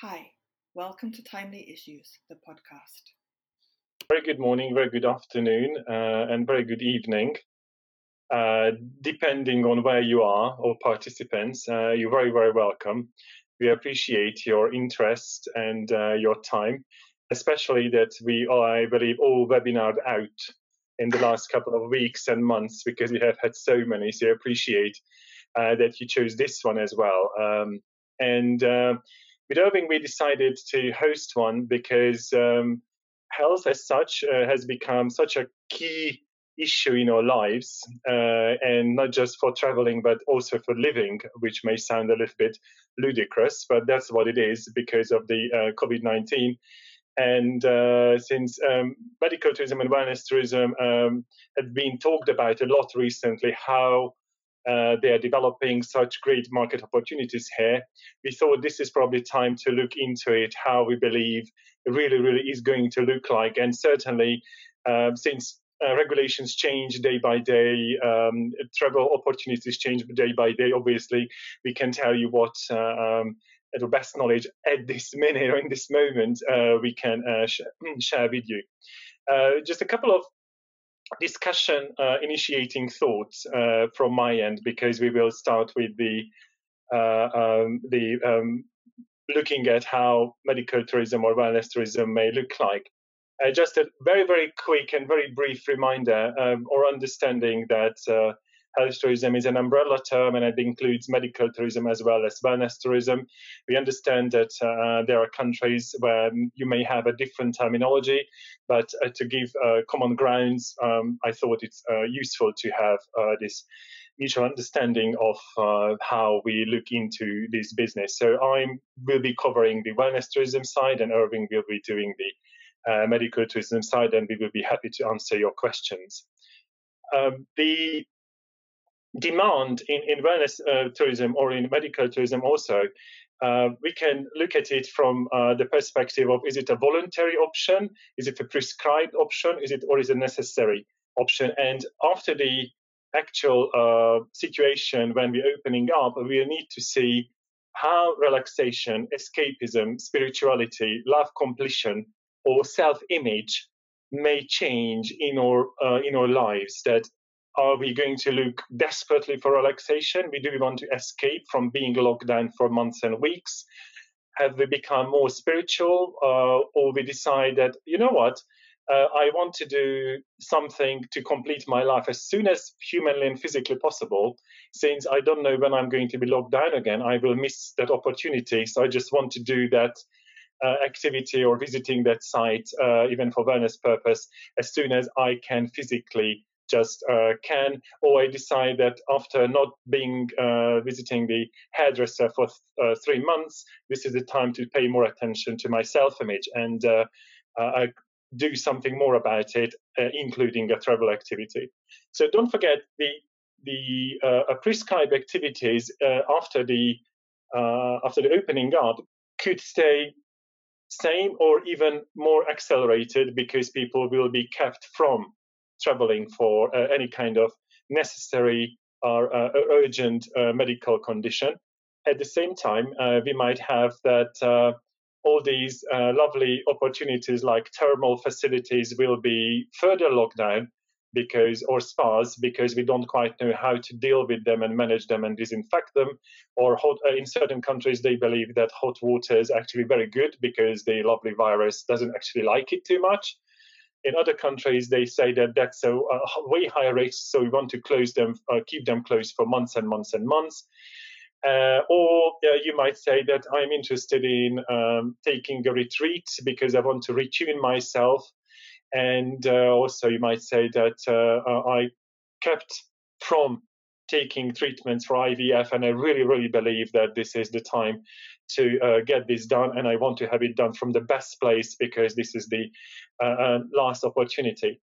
Hi, welcome to Timely Issues, the podcast. Very good morning, very good afternoon, uh, and very good evening. Uh, depending on where you are, all participants, uh, you're very, very welcome. We appreciate your interest and uh, your time, especially that we, are, I believe, all webinars out in the last couple of weeks and months because we have had so many. So I appreciate uh, that you chose this one as well. Um, and uh, with Irving, we decided to host one because um, health as such uh, has become such a key issue in our lives, uh, and not just for traveling, but also for living, which may sound a little bit ludicrous, but that's what it is because of the uh, COVID 19. And uh, since um, medical tourism and wellness tourism um, have been talked about a lot recently, how uh, they are developing such great market opportunities here. We thought this is probably time to look into it, how we believe it really, really is going to look like. And certainly, uh, since uh, regulations change day by day, um, travel opportunities change day by day, obviously, we can tell you what. Uh, um, at the best knowledge at this minute or in this moment, uh, we can uh, sh- share with you. just a couple of discussion uh, initiating thoughts uh, from my end because we will start with the uh, um, the um, looking at how medical tourism or wellness tourism may look like. Uh, just a very very quick and very brief reminder um, or understanding that uh, health tourism is an umbrella term and it includes medical tourism as well as wellness tourism. We understand that uh, there are countries where you may have a different terminology, but uh, to give uh, common grounds, um, I thought it's uh, useful to have uh, this mutual understanding of uh, how we look into this business. So I will be covering the wellness tourism side, and Irving will be doing the medical tourism side, and we will be happy to answer your questions. Um, the demand in, in wellness uh, tourism or in medical tourism also, uh, we can look at it from uh, the perspective of is it a voluntary option, is it a prescribed option, is it or is it a necessary option? And after the actual uh, situation when we're opening up, we need to see how relaxation, escapism, spirituality, love completion, or self-image may change in our uh, in our lives. That are we going to look desperately for relaxation? We do we want to escape from being locked down for months and weeks? Have we become more spiritual, uh, or we decide that you know what? Uh, I want to do something to complete my life as soon as humanly and physically possible. Since I don't know when I'm going to be locked down again, I will miss that opportunity. So I just want to do that uh, activity or visiting that site, uh, even for wellness purpose, as soon as I can physically just uh, can, or I decide that after not being uh, visiting the hairdresser for th- uh, three months, this is the time to pay more attention to my self-image and uh, uh, do something more about it, including a travel activity. So don't forget the the prescribed activities after the after the opening up could stay same or even more accelerated because people will be kept from traveling for uh, any kind of necessary or uh, urgent uh, medical condition. At the same time, we might have that all these uh, lovely opportunities like thermal facilities will be further locked down because or spas because we don't quite know how to deal with them and manage them and disinfect them or hot, uh, in certain countries they believe that hot water is actually very good because the lovely virus doesn't actually like it too much in other countries, they say that that's a, a way higher risk, so we want to close them, uh, keep them closed for months and months and months. Uh, or uh, you might say that I'm interested in um, taking a retreat because I want to retune myself. And uh, also, you might say that uh, uh, I kept from taking treatments for IVF, and I really, really believe that this is the time to uh, get this done, and I want to have it done from the best place because this is the uh, uh last opportunity.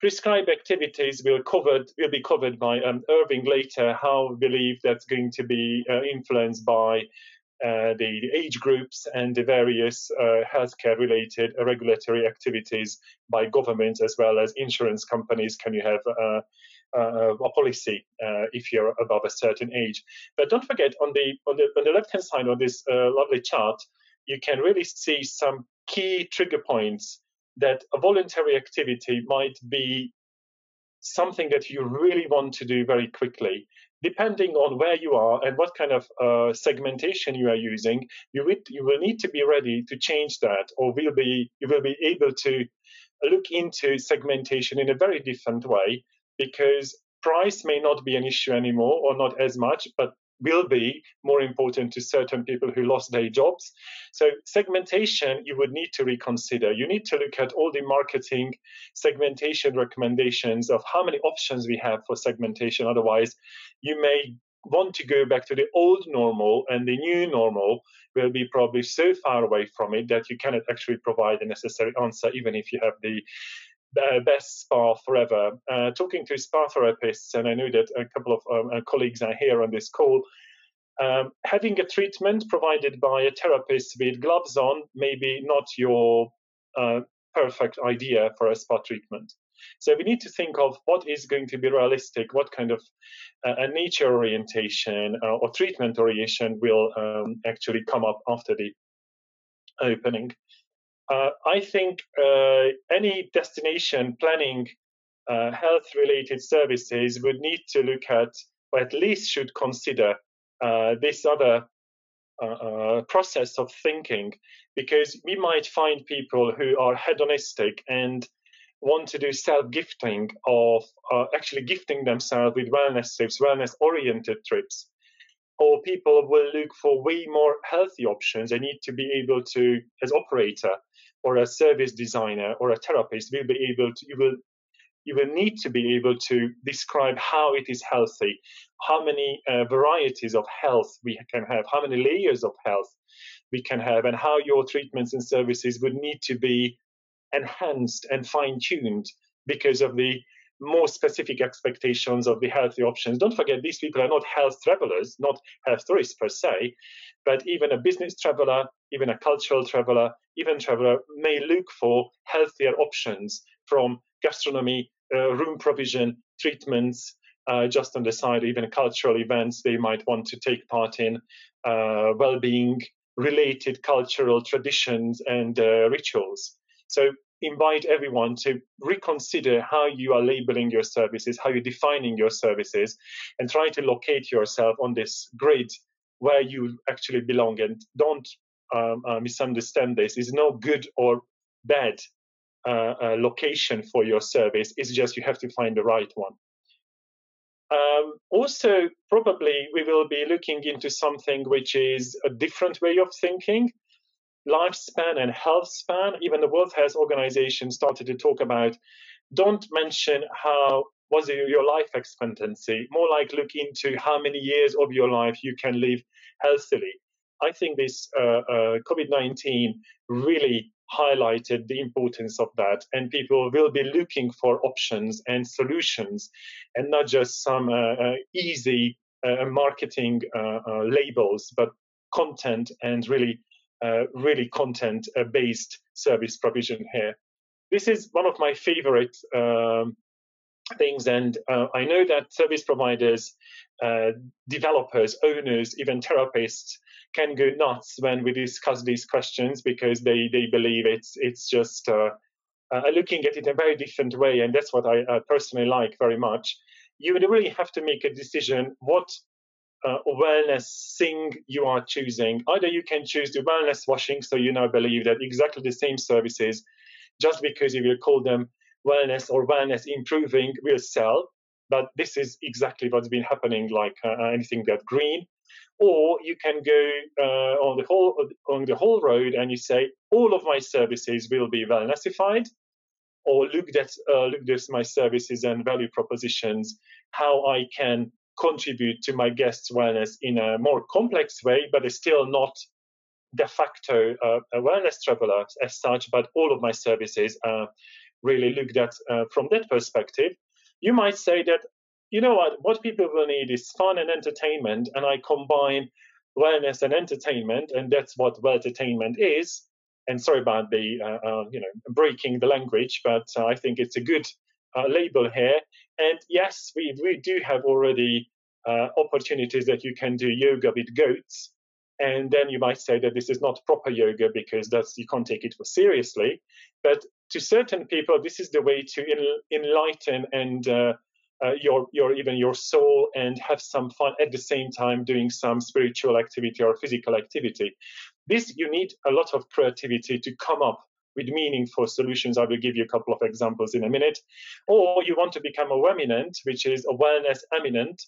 Prescribed activities will covered will be covered by um, Irving later. How we believe that's going to be uh, influenced by uh, the, the, age groups and the various uh, healthcare related regulatory activities by governments as well as insurance companies. Can you have uh, a policy uh, if you're above a certain age. But don't forget on the on the on the left hand side of this uh, lovely chart, you can really see some key trigger points that a voluntary activity might be something that you really want to do very quickly. Depending on where you are and what kind of uh, segmentation you are using, you, will, you will need to be ready to change that, or will be you will be able to look into segmentation in a very different way because price may not be an issue anymore or not as much, but will be more important to certain people who lost their jobs. So, segmentation you would need to reconsider. You need to look at all the marketing segmentation recommendations of how many options we have for segmentation. Otherwise, you may want to go back to the old normal, and the new normal will be probably so far away from it that you cannot actually provide the necessary answer, even if you have the uh, best spa forever. Uh, talking to spa therapists, and I know that a couple of um, uh, colleagues are here on this call. Um, having a treatment provided by a therapist with gloves on may be not your uh, perfect idea for a spa treatment. So we need to think of what is going to be realistic, what kind of uh, a nature orientation or treatment orientation will um, actually come up after the opening. Uh, I think uh, any destination planning uh, health related services would need to look at, or at least should consider, uh, this other uh, uh, process of thinking, because we might find people who are hedonistic and want to do self gifting of actually gifting themselves with wellness trips, wellness oriented trips or people will look for way more healthy options. They need to be able to, as operator, or a service designer or a therapist will be able to you will you will need to be able to describe how it is healthy, how many uh, varieties of health we can have, how many layers of health we can have, and how your treatments and services would need to be enhanced and fine tuned because of the more specific expectations of the healthy options. Don't forget, these people are not health travelers, not health tourists per se, but even a business traveler, even a cultural traveler, even traveler may look for healthier options from gastronomy, uh, room provision, treatments, uh, just on the side, even cultural events they might want to take part in, uh, well-being related cultural traditions and uh, rituals. So invite everyone to reconsider how you are labeling your services, how you're defining your services, and try to locate yourself on this grid where you actually belong. And don't um, uh, misunderstand this. It's no good or bad uh, uh, location for your service. It's just you have to find the right one. Um, also, probably we will be looking into something which is a different way of thinking lifespan and health span, even the World Health Organization started to talk about don't mention how was your life expectancy, more like look into how many years of your life you can live healthily. I think this uh, uh, COVID 19 really highlighted the importance of that, and people will be looking for options and solutions and not just some uh, uh easy uh, marketing uh, labels, but content and really really content based service provision here. This is one of my favorite um, things, and uh, I know that service providers, uh, developers, owners, even therapists can go nuts when we discuss these questions because they, they believe it's it's just uh, uh, looking at it in a very different way, and that's what I personally like very much. You really have to make a decision what uh, wellness thing you are choosing. Either you can choose the wellness washing, so you now believe that exactly the same services, just because you will call them wellness or wellness improving, will sell. But this is exactly what's been happening, like uh, anything that green. Or you can go uh, on the whole on the whole road and you say all of my services will be wellnessified, or look at uh, look at my services and value propositions, how I can contribute to my guests' wellness in a more complex way, but is still not de facto uh, a wellness traveler as such, but all of my services are really looked at uh, from that perspective. You might say that, you know what, what people will need is fun and entertainment, and I combine wellness and entertainment, and that's what well entertainment is. And sorry about the, uh, uh, you know, breaking the language, but uh, I think it's a good uh, label here. And yes, we, we do have already uh, opportunities that you can do yoga with goats. and then you might say that this is not proper yoga because that's you can't take it for seriously. But to certain people, this is the way to enlighten and uh, uh, your your even your soul and have some fun at the same time doing some spiritual activity or physical activity. This you need a lot of creativity to come up with meaningful solutions. I will give you a couple of examples in a minute. Or you want to become a eminent, which is a wellness eminent,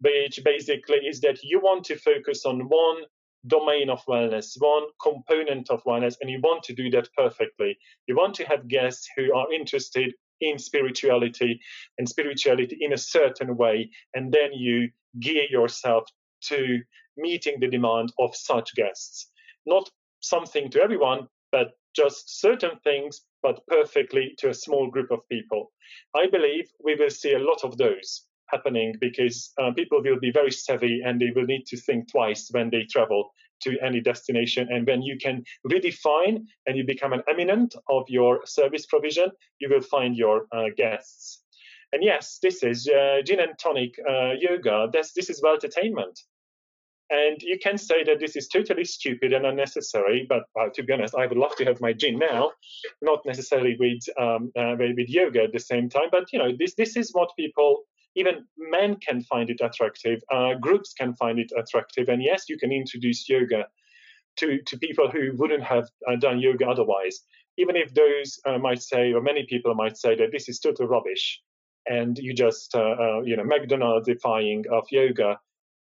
which basically is that you want to focus on one domain of wellness, one component of wellness, and you want to do that perfectly. You want to have guests who are interested in spirituality and spirituality in a certain way, and then you gear yourself to meeting the demand of such guests. Not something to everyone, but just certain things, but perfectly to a small group of people. I believe we will see a lot of those happening because uh, people will be very savvy and they will need to think twice when they travel to any destination. And when you can redefine and you become an eminent of your service provision, you will find your uh, guests. And yes, this is uh, gin and tonic uh, yoga. This, this is entertainment. And you can say that this is totally stupid and unnecessary, but uh, to be honest, I would love to have my gin now, not necessarily with um, uh, with yoga at the same time. But you know, this this is what people even men can find it attractive, uh, groups can find it attractive, and yes, you can introduce yoga to, to people who wouldn't have uh, done yoga otherwise, even if those uh, might say, or many people might say that this is total rubbish, and you just, uh, you know, McDonald'sifying of yoga.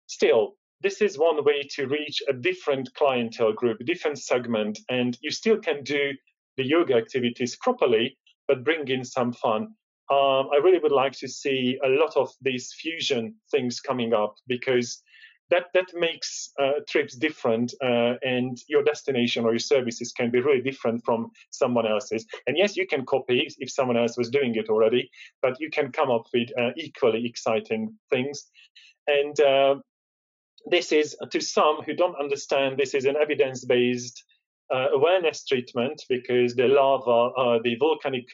Still, this is one way to reach a different clientele group, different segment, and you still can do the yoga activities properly, but bring in some fun um, I really would like to see a lot of these fusion things coming up because that that makes uh, trips different, uh, and your destination or your services can be really different from someone else's. And yes, you can copy if someone else was doing it already, but you can come up with uh, equally exciting things. And uh, this is to some who don't understand. This is an evidence-based uh, awareness treatment because the lava, uh, the volcanic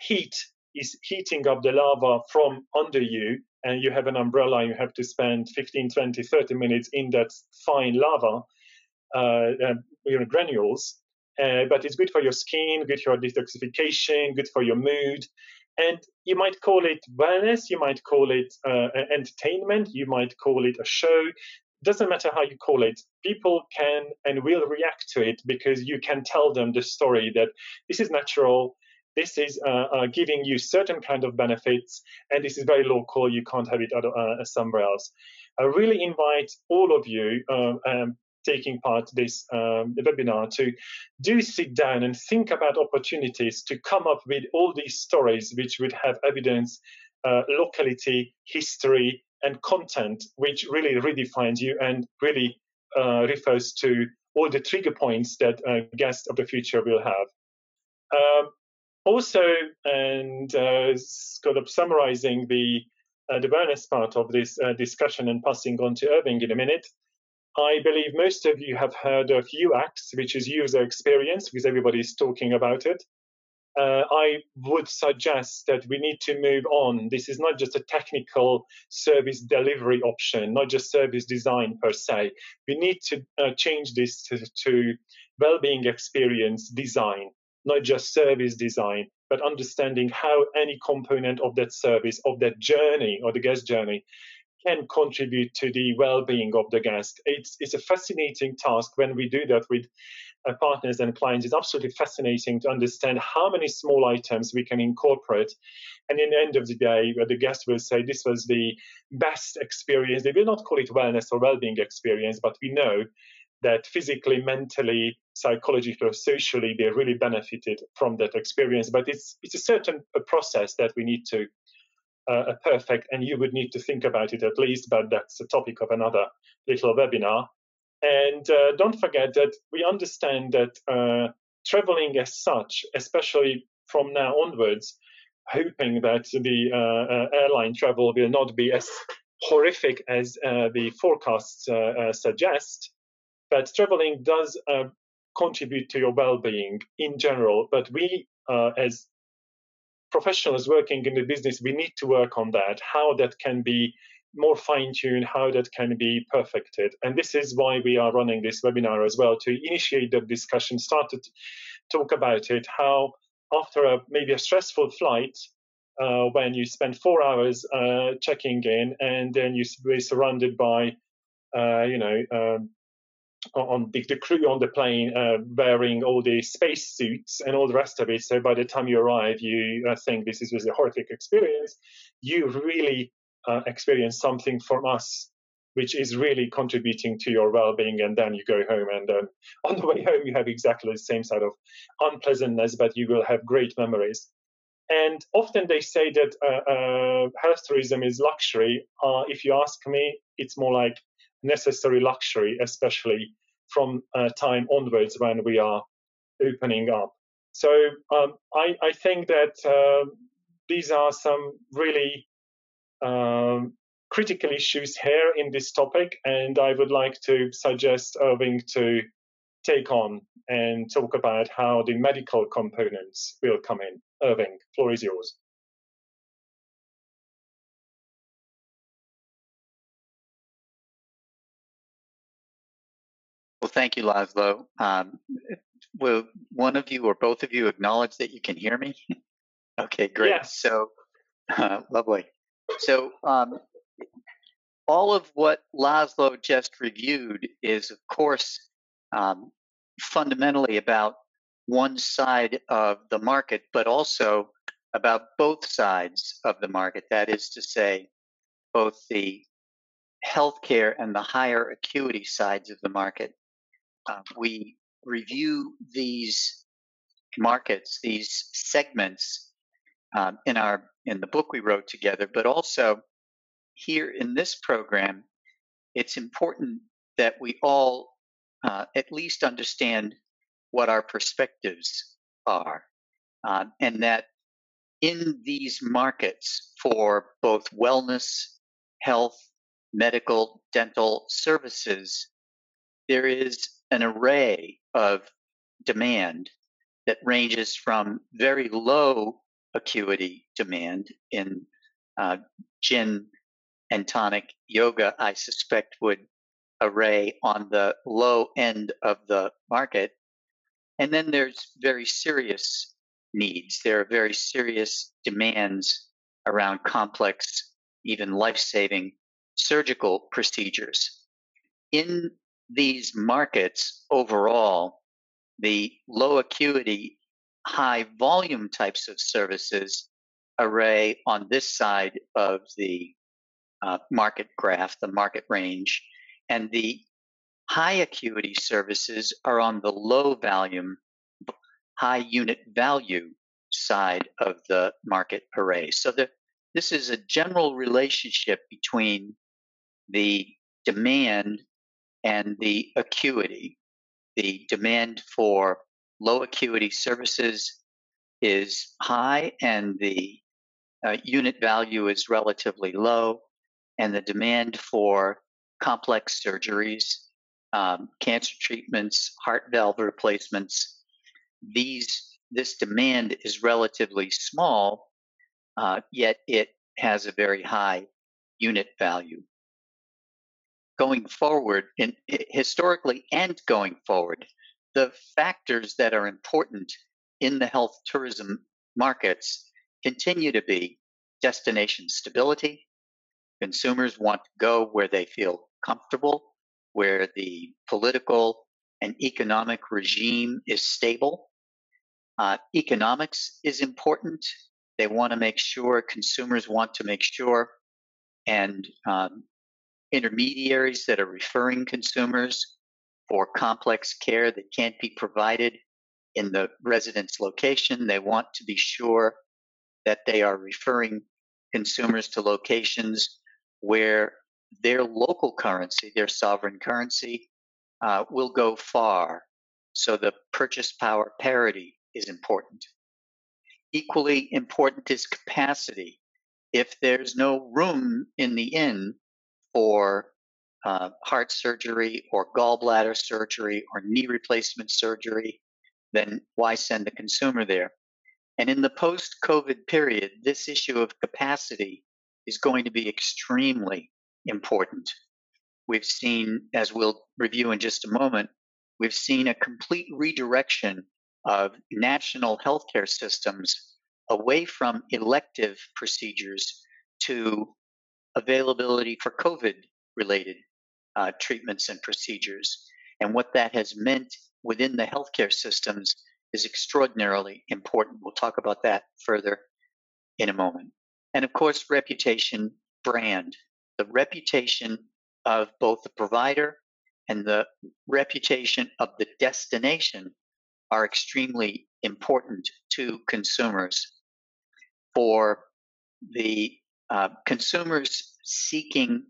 heat is heating up the lava from under you and you have an umbrella you have to spend 15 20 30 minutes in that fine lava uh, uh, you know, granules uh, but it's good for your skin good for detoxification good for your mood and you might call it wellness you might call it uh, entertainment you might call it a show doesn't matter how you call it people can and will react to it because you can tell them the story that this is natural this is uh, uh, giving you certain kind of benefits, and this is very local. You can't have it other, uh, somewhere else. I really invite all of you um, um taking part this um, webinar to do sit down and think about opportunities to come up with all these stories which would have evidence, uh, locality, history, and content, which really redefines you and really uh, refers to all the trigger points that a guest of the future will have. Um, also, and uh, kind of summarizing the uh, the awareness part of this uh, discussion and passing on to Irving in a minute, I believe most of you have heard of UX, which is user experience, because everybody is talking about it. Uh, I would suggest that we need to move on. This is not just a technical service delivery option, not just service design per se. We need to uh, change this to, to well-being experience design not just service design, but understanding how any component of that service, of that journey or the guest journey, can contribute to the well-being of the guest. It's it's a fascinating task when we do that with partners and clients. It's absolutely fascinating to understand how many small items we can incorporate. And in the end of the day, the guest will say this was the best experience. They will not call it wellness or well-being experience, but we know that physically, mentally, psychologically, or socially, they really benefited from that experience. But it's it's a certain process that we need to uh, perfect, and you would need to think about it at least. But that's the topic of another little webinar. And uh, don't forget that we understand that uh, traveling as such, especially from now onwards, hoping that the uh, uh, airline travel will not be as horrific as uh, the forecasts suggest, but traveling does uh, contribute to your well-being in general. But we, uh, as professionals working in the business, we need to work on that. How that can be more fine tune how that can be perfected. And this is why we are running this webinar as well to initiate the discussion, start to talk about it, how after a, maybe a stressful flight, uh, when you spend four hours uh, checking in and then you are surrounded by, uh, you know, um, on the, the, crew on the plane uh, wearing all the space suits and all the rest of it. So by the time you arrive, you uh, think this is was a horrific experience. You really uh, experience something from us which is really contributing to your well-being and then you go home and um, on the way home you have exactly the same sort of unpleasantness but you will have great memories. And often they say that uh, uh, health tourism is luxury. Uh, if you ask me it's more like necessary luxury especially from uh, time onwards when we are opening up. So um, I, I, think that uh, these are some really um, critical issues here in this topic, and I would like to suggest Irving to take on and talk about how the medical components will come in. Irving, floor is yours. Well, thank you, Laszlo. Um, will one of you or both of you acknowledge that you can hear me? okay, great. Yes. So, uh, lovely. So, um, all of what Laszlo just reviewed is, of course, um, fundamentally about one side of the market, but also about both sides of the market. That is to say, both the healthcare and the higher acuity sides of the market. Uh, we review these markets, these segments um, in our in the book we wrote together, but also here in this program, it's important that we all uh, at least understand what our perspectives are, uh, and that in these markets for both wellness, health, medical, dental services, there is an array of demand that ranges from very low acuity demand in uh, gin and tonic yoga, I suspect would array on the low end of the market. And then there's very serious needs. There are very serious demands around complex, even life saving surgical procedures. In these markets overall, the low acuity, high volume types of services array on this side of the uh, market graph, the market range, and the high acuity services are on the low volume, high unit value side of the market array. So the, this is a general relationship between the demand and the acuity. The demand for low acuity services is high and the uh, unit value is relatively low and the demand for complex surgeries, um, cancer treatments, heart valve replacements, these this demand is relatively small, uh, yet it has a very high unit value. Going forward, in, historically and going forward, the factors that are important in the health tourism markets continue to be destination stability, Consumers want to go where they feel comfortable, where the political and economic regime is stable. Uh, economics is important. They want to make sure, consumers want to make sure, and um, intermediaries that are referring consumers for complex care that can't be provided in the residence location. They want to be sure that they are referring consumers to locations where their local currency, their sovereign currency, uh, will go far. So the purchase power parity is important. Equally important is capacity. If there's no room in the inn for uh, heart surgery or gallbladder surgery or knee replacement surgery, then why send the consumer there? And in the post COVID period, this issue of capacity is going to be extremely important. We've seen, as we'll review in just a moment, we've seen a complete redirection of national healthcare systems away from elective procedures to availability for COVID related uh, treatments and procedures. And what that has meant within the healthcare systems is extraordinarily important. We'll talk about that further in a moment. And of course, reputation, brand, the reputation of both the provider and the reputation of the destination are extremely important to consumers. For the uh, consumers seeking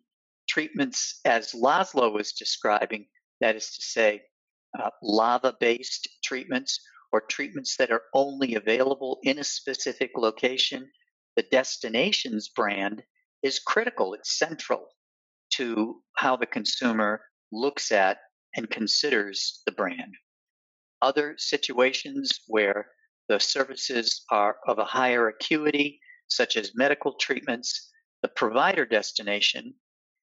treatments, as Laszlo was describing, that is to say, uh, lava based treatments or treatments that are only available in a specific location, the destinations brand is critical. It's central to how the consumer looks at and considers the brand. Other situations where the services are of a higher acuity, such as medical treatments, the provider destination,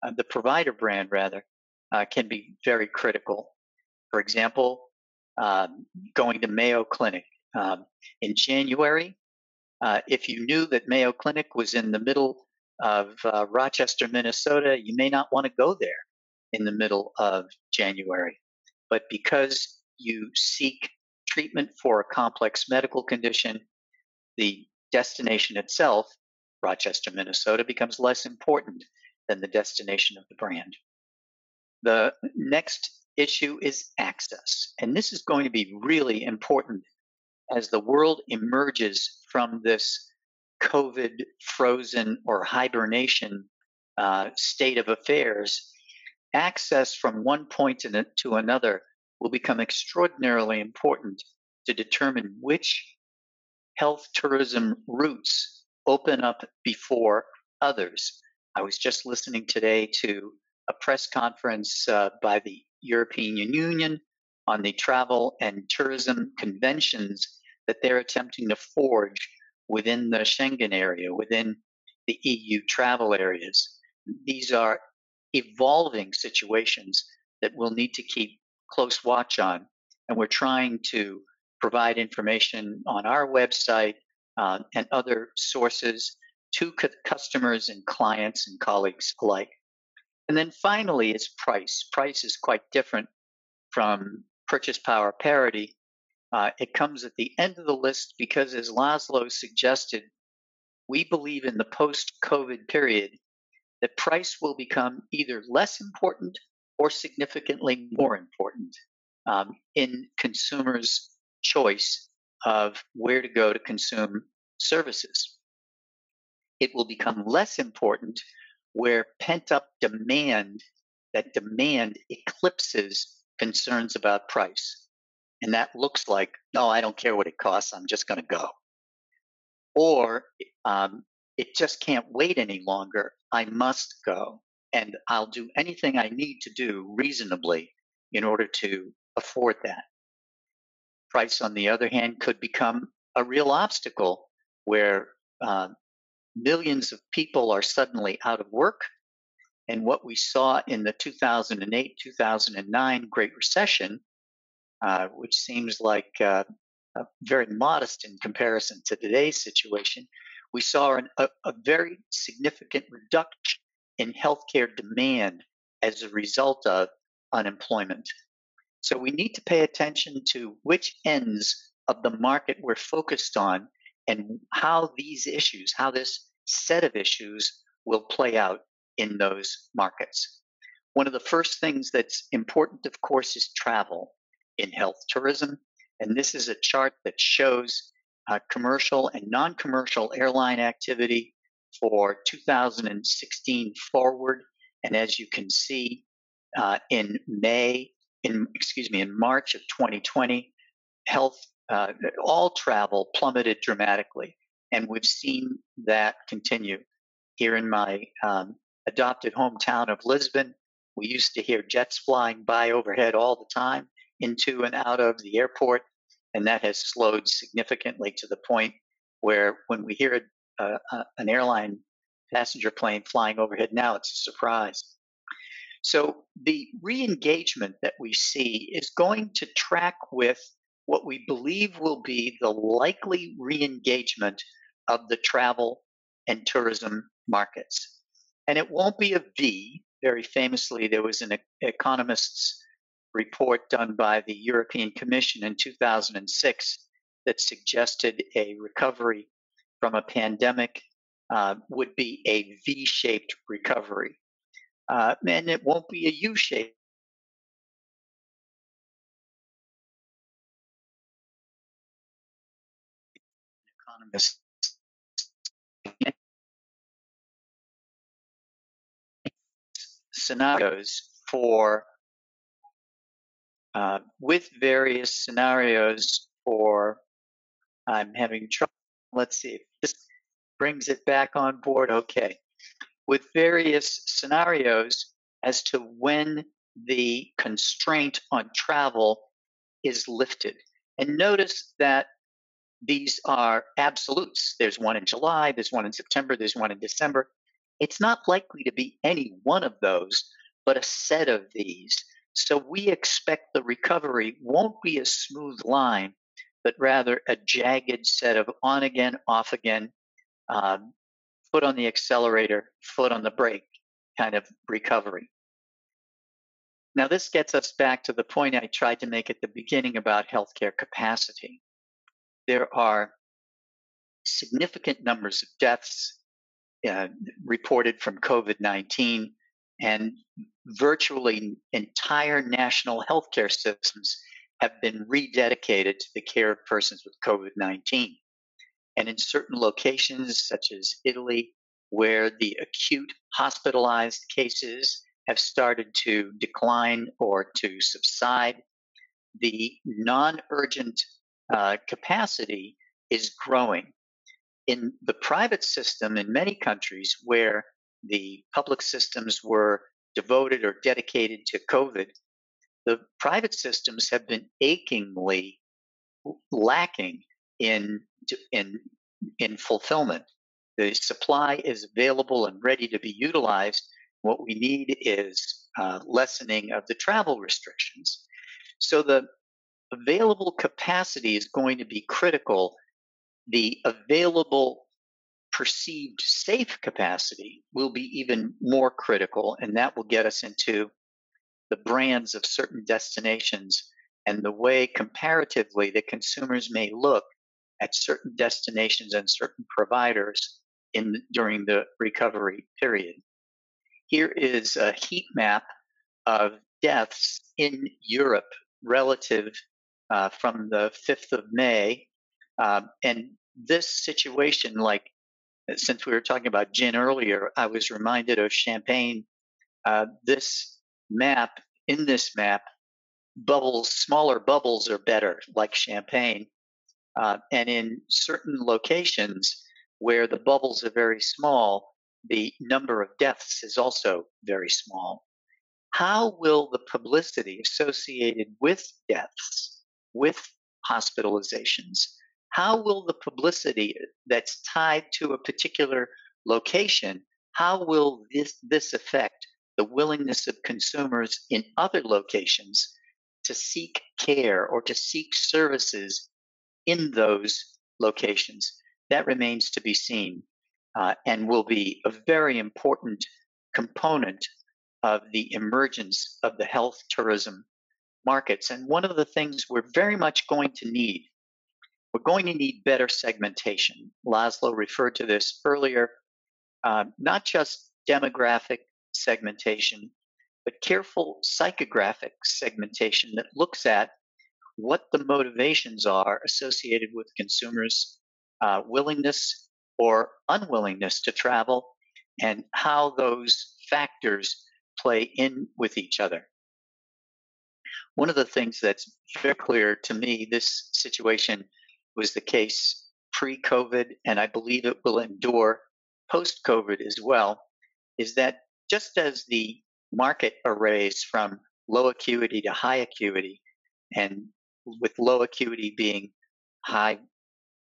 uh, the provider brand rather, uh, can be very critical. For example, um, going to Mayo Clinic. Um, in January, uh, if you knew that Mayo Clinic was in the middle of uh, Rochester, Minnesota, you may not want to go there in the middle of January. But because you seek treatment for a complex medical condition, the destination itself, Rochester, Minnesota, becomes less important than the destination of the brand. The next issue is access. And this is going to be really important as the world emerges from this COVID frozen or hibernation uh, state of affairs. Access from one point to another will become extraordinarily important to determine which health tourism routes open up before others. I was just listening today to a press conference uh, by the European Union on the travel and tourism conventions that they're attempting to forge within the Schengen area, within the EU travel areas. These are evolving situations that we'll need to keep close watch on. And we're trying to provide information on our website uh, and other sources to customers and clients and colleagues alike. And then finally, it's price. Price is quite different from purchase power parity. Uh, it comes at the end of the list because, as Laszlo suggested, we believe in the post COVID period that price will become either less important or significantly more important um, in consumers' choice of where to go to consume services. It will become less important where pent up demand, that demand eclipses concerns about price. And that looks like, no, I don't care what it costs, I'm just going to go. Or um, it just can't wait any longer, I must go and I'll do anything I need to do reasonably in order to afford that. Price, on the other hand, could become a real obstacle where uh, millions of people are suddenly out of work. And what we saw in the 2008 2009 Great Recession, uh, which seems like uh, very modest in comparison to today's situation, we saw an, a, a very significant reduction in healthcare demand as a result of unemployment. So we need to pay attention to which ends of the market we're focused on and how these issues, how this set of issues will play out in those markets. One of the first things that's important, of course, is travel in health tourism. And this is a chart that shows uh, commercial and non commercial airline activity for 2016 forward. And as you can see, uh, in May, in excuse me, in March of 2020, health, uh, all travel plummeted dramatically, and we've seen that continue. Here in my um, adopted hometown of Lisbon, we used to hear jets flying by overhead all the time into and out of the airport, and that has slowed significantly to the point where when we hear uh, uh, an airline passenger plane flying overhead. Now it's a surprise. So the re engagement that we see is going to track with what we believe will be the likely re engagement of the travel and tourism markets. And it won't be a V. Very famously, there was an economist's report done by the European Commission in 2006 that suggested a recovery from a pandemic uh, would be a V shaped recovery. Uh, and it won't be a U shaped Economists scenarios for uh, with various scenarios for I'm having trouble. Let's see if this brings it back on board. Okay. With various scenarios as to when the constraint on travel is lifted. And notice that these are absolutes. There's one in July, there's one in September, there's one in December. It's not likely to be any one of those, but a set of these. So we expect the recovery won't be a smooth line, but rather a jagged set of on again, off again, um, foot on the accelerator, foot on the brake kind of recovery. Now, this gets us back to the point I tried to make at the beginning about healthcare capacity. There are significant numbers of deaths uh, reported from COVID 19, and virtually entire national healthcare systems have been rededicated to the care of persons with COVID 19. And in certain locations, such as Italy, where the acute hospitalized cases have started to decline or to subside, the non urgent uh, capacity is growing. In the private system, in many countries where the public systems were devoted or dedicated to COVID, the private systems have been achingly lacking in in in fulfillment. The supply is available and ready to be utilized. What we need is uh, lessening of the travel restrictions. So the available capacity is going to be critical. The available perceived safe capacity will be even more critical, and that will get us into the brands of certain destinations and the way comparatively the consumers may look at certain destinations and certain providers in during the recovery period. Here is a heat map of deaths in Europe relative uh, from the 5th of May. Uh, and this situation, like since we were talking about gin earlier, I was reminded of champagne. Uh, this map, in this map, bubbles, smaller bubbles are better, like champagne. Uh, and in certain locations where the bubbles are very small, the number of deaths is also very small. How will the publicity associated with deaths, with hospitalizations, how will the publicity that's tied to a particular location, how will this, this affect the willingness of consumers in other locations to seek care or to seek services in those locations? That remains to be seen uh, and will be a very important component of the emergence of the health tourism markets. And one of the things we're very much going to need we're going to need better segmentation. Laszlo referred to this earlier, uh, not just demographic segmentation, but careful psychographic segmentation that looks at what the motivations are associated with consumers' uh, willingness or unwillingness to travel and how those factors play in with each other. One of the things that's very clear to me, this situation was the case pre COVID, and I believe it will endure post COVID as well, is that just as the market arrays from low acuity to high acuity, and with low acuity being high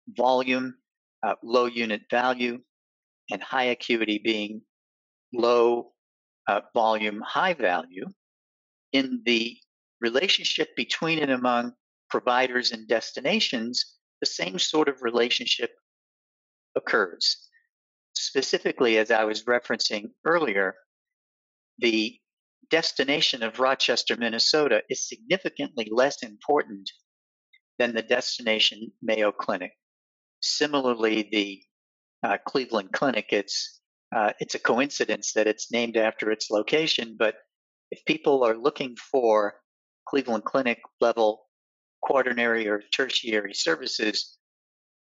volume, uh, low unit value, and high acuity being low uh, volume, high value, in the relationship between and among providers and destinations, the same sort of relationship occurs. Specifically, as I was referencing earlier, the destination of Rochester, Minnesota is significantly less important than the destination Mayo Clinic. Similarly, the uh, Cleveland Clinic, it's uh, it's a coincidence that it's named after its location, but if people are looking for Cleveland Clinic level quaternary or tertiary services,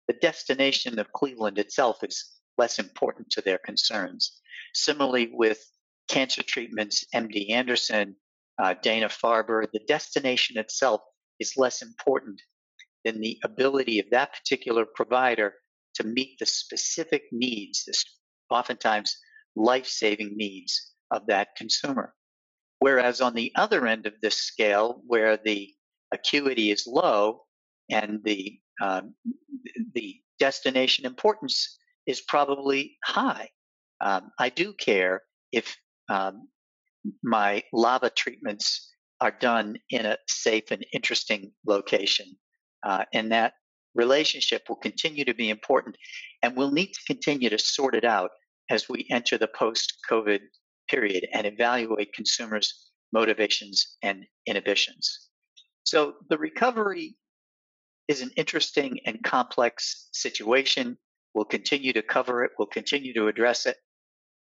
the destination of Cleveland itself is less important to their concerns. Similarly, with cancer treatments, MD Anderson, uh, Dana Farber, the destination itself is less important than the ability of that particular provider to meet the specific needs, this oftentimes life saving needs of that consumer. Whereas on the other end of this scale, where the acuity is low and the um, the destination importance is probably high. Um, I do care if um, my lava treatments are done in a safe and interesting location. Uh, and that relationship will continue to be important. And we'll need to continue to sort it out as we enter the post COVID period and evaluate consumers' motivations and inhibitions. So the recovery is an interesting and complex situation. We'll continue to cover it, we'll continue to address it.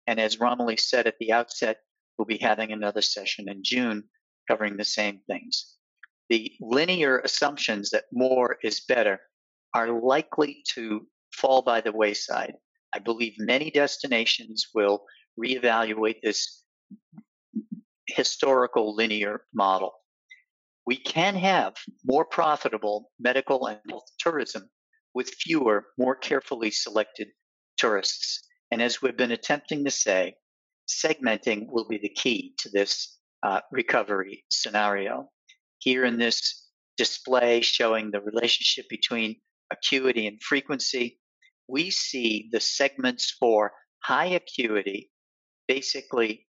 And as Romilly said at the outset, we'll be having another session in June covering the same things. The linear assumptions that more is better are likely to fall by the wayside. I believe many destinations will reevaluate this historical linear model. We can have more profitable medical and health tourism with fewer, more carefully selected tourists. And as we've been attempting to say, segmenting will be the key to this uh, recovery scenario. Here in this display showing the relationship between acuity and frequency, we see the segments for high acuity, basically,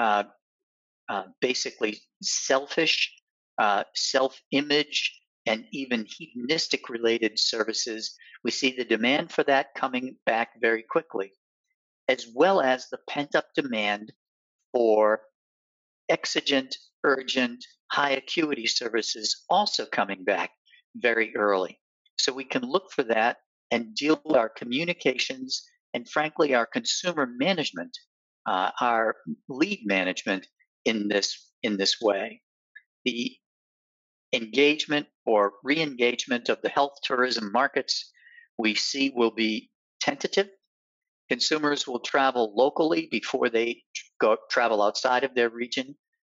uh, uh, basically selfish, uh, self-image, and even hedonistic related services. We see the demand for that coming back very quickly, as well as the pent-up demand for exigent, urgent, high acuity services also coming back very early. So we can look for that and deal with our communications and, frankly, our consumer management, uh, our lead management in this in this way. The engagement or re-engagement of the health tourism markets we see will be tentative. Consumers will travel locally before they go travel outside of their region.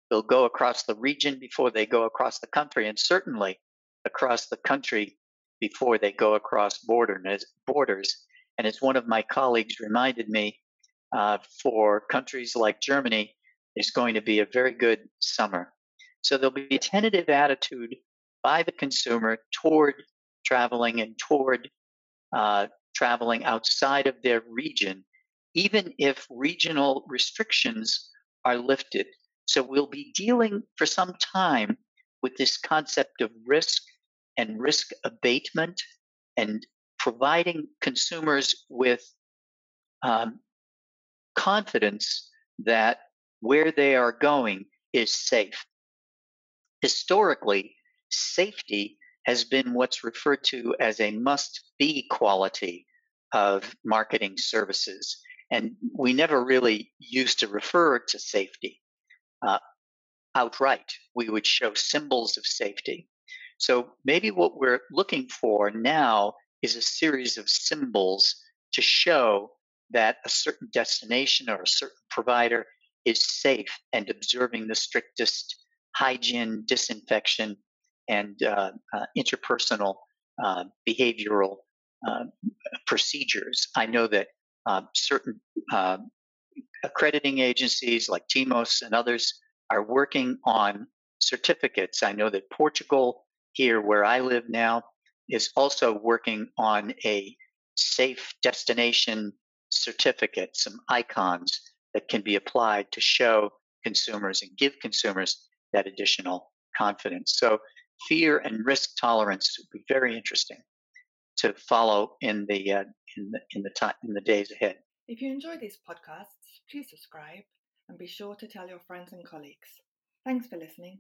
They'll go across the region before they go across the country, and certainly across the country before they go across border, borders. And as one of my colleagues reminded me, uh, for countries like Germany, there's going to be a very good summer. So there'll be a tentative attitude by the consumer toward traveling and toward uh, traveling outside of their region, even if regional restrictions are lifted. So we'll be dealing for some time with this concept of risk and risk abatement and providing consumers with um, confidence that where they are going is safe. Historically, safety has been what's referred to as a must be quality of marketing services. And we never really used to refer to safety uh, outright. We would show symbols of safety. So maybe what we're looking for now is a series of symbols to show that a certain destination or a certain provider is safe and observing the strictest hygiene, disinfection, and uh, uh, interpersonal uh, behavioral uh, procedures. I know that uh, certain uh, accrediting agencies like TEMOS and others are working on certificates. I know that Portugal here where I live now is also working on a safe destination certificates, some icons that can be applied to show consumers and give consumers that additional confidence. So fear and risk tolerance would be very interesting to follow in the uh, in the in the time in the days ahead. If you enjoy these podcasts, please subscribe and be sure to tell your friends and colleagues. Thanks for listening.